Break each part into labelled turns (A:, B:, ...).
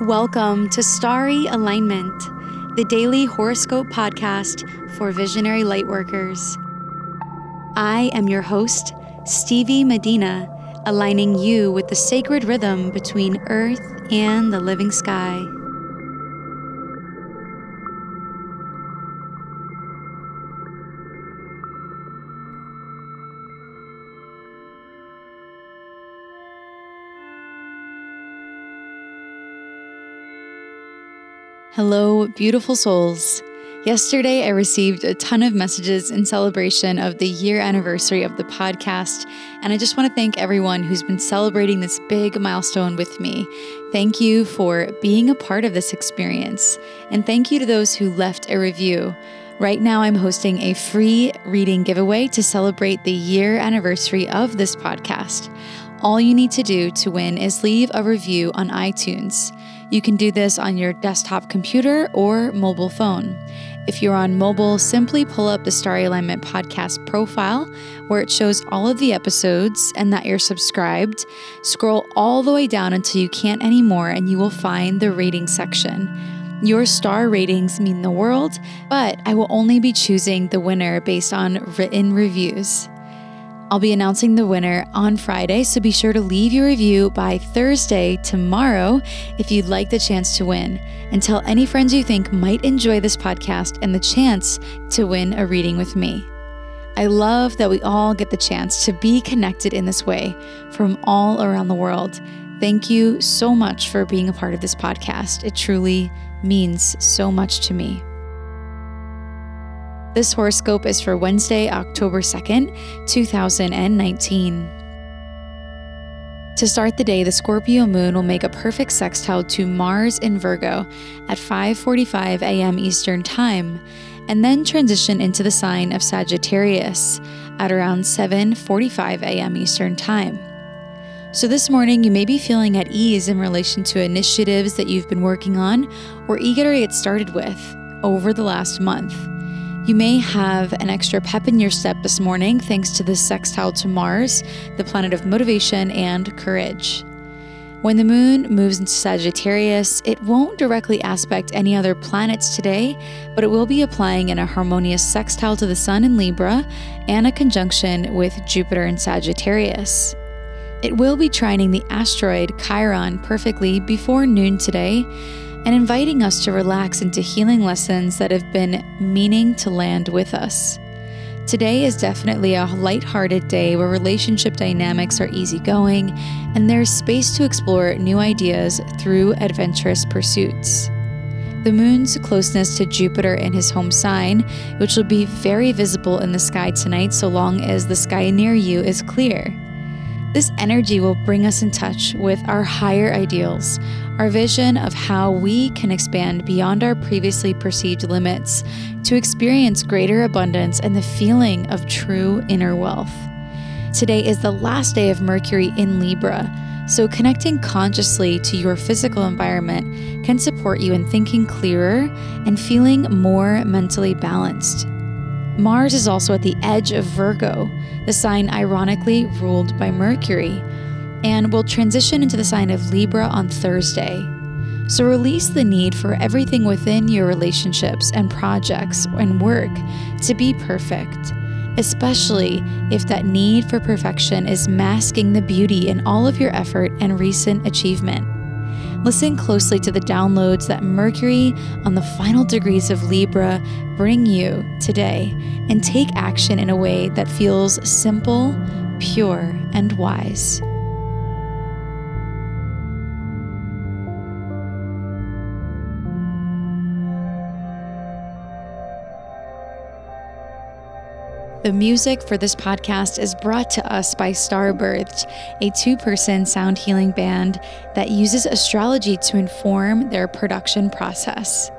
A: Welcome to Starry Alignment, the daily horoscope podcast for visionary lightworkers. I am your host, Stevie Medina, aligning you with the sacred rhythm between earth and the living sky. Hello, beautiful souls. Yesterday, I received a ton of messages in celebration of the year anniversary of the podcast, and I just want to thank everyone who's been celebrating this big milestone with me. Thank you for being a part of this experience, and thank you to those who left a review. Right now, I'm hosting a free reading giveaway to celebrate the year anniversary of this podcast. All you need to do to win is leave a review on iTunes. You can do this on your desktop computer or mobile phone. If you're on mobile, simply pull up the Starry Alignment podcast profile where it shows all of the episodes and that you're subscribed. Scroll all the way down until you can't anymore and you will find the rating section. Your star ratings mean the world, but I will only be choosing the winner based on written reviews. I'll be announcing the winner on Friday, so be sure to leave your review by Thursday, tomorrow, if you'd like the chance to win. And tell any friends you think might enjoy this podcast and the chance to win a reading with me. I love that we all get the chance to be connected in this way from all around the world. Thank you so much for being a part of this podcast. It truly means so much to me. This horoscope is for Wednesday, October 2nd, 2019. To start the day, the Scorpio moon will make a perfect sextile to Mars in Virgo at 5:45 a.m. Eastern Time and then transition into the sign of Sagittarius at around 7:45 a.m. Eastern Time. So this morning you may be feeling at ease in relation to initiatives that you've been working on or eager to get started with over the last month. You may have an extra pep in your step this morning thanks to the sextile to Mars, the planet of motivation and courage. When the moon moves into Sagittarius, it won't directly aspect any other planets today, but it will be applying in a harmonious sextile to the Sun in Libra and a conjunction with Jupiter in Sagittarius. It will be trining the asteroid Chiron perfectly before noon today, and inviting us to relax into healing lessons that have been meaning to land with us. Today is definitely a light-hearted day where relationship dynamics are easygoing and there's space to explore new ideas through adventurous pursuits. The moon's closeness to Jupiter in his home sign, which will be very visible in the sky tonight so long as the sky near you is clear. This energy will bring us in touch with our higher ideals, our vision of how we can expand beyond our previously perceived limits to experience greater abundance and the feeling of true inner wealth. Today is the last day of Mercury in Libra, so connecting consciously to your physical environment can support you in thinking clearer and feeling more mentally balanced. Mars is also at the edge of Virgo, the sign ironically ruled by Mercury, and will transition into the sign of Libra on Thursday. So release the need for everything within your relationships and projects and work to be perfect, especially if that need for perfection is masking the beauty in all of your effort and recent achievement. Listen closely to the downloads that Mercury on the final degrees of Libra bring you today and take action in a way that feels simple, pure, and wise. The music for this podcast is brought to us by Starbirthed, a two person sound healing band that uses astrology to inform their production process.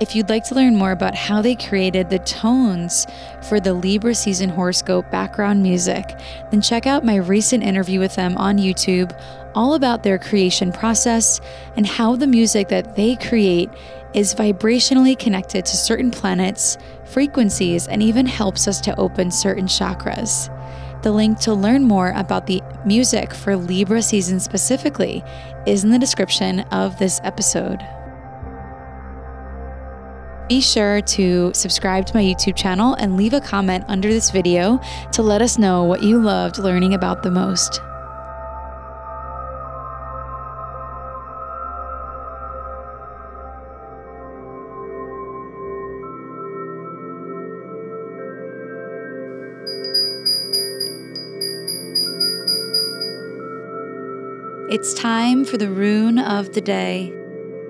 A: If you'd like to learn more about how they created the tones for the Libra season horoscope background music, then check out my recent interview with them on YouTube, all about their creation process and how the music that they create is vibrationally connected to certain planets, frequencies, and even helps us to open certain chakras. The link to learn more about the music for Libra season specifically is in the description of this episode. Be sure to subscribe to my YouTube channel and leave a comment under this video to let us know what you loved learning about the most. It's time for the rune of the day.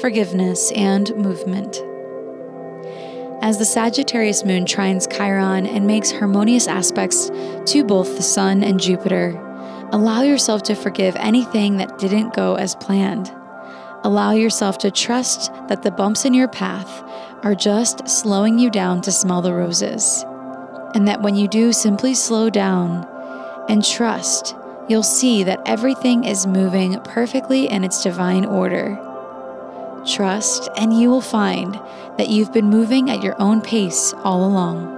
A: forgiveness, and movement. As the Sagittarius moon trines Chiron and makes harmonious aspects to both the Sun and Jupiter, allow yourself to forgive anything that didn't go as planned. Allow yourself to trust that the bumps in your path are just slowing you down to smell the roses. And that when you do, simply slow down and trust you'll see that everything is moving perfectly in its divine order. Trust, and you will find that you've been moving at your own pace all along.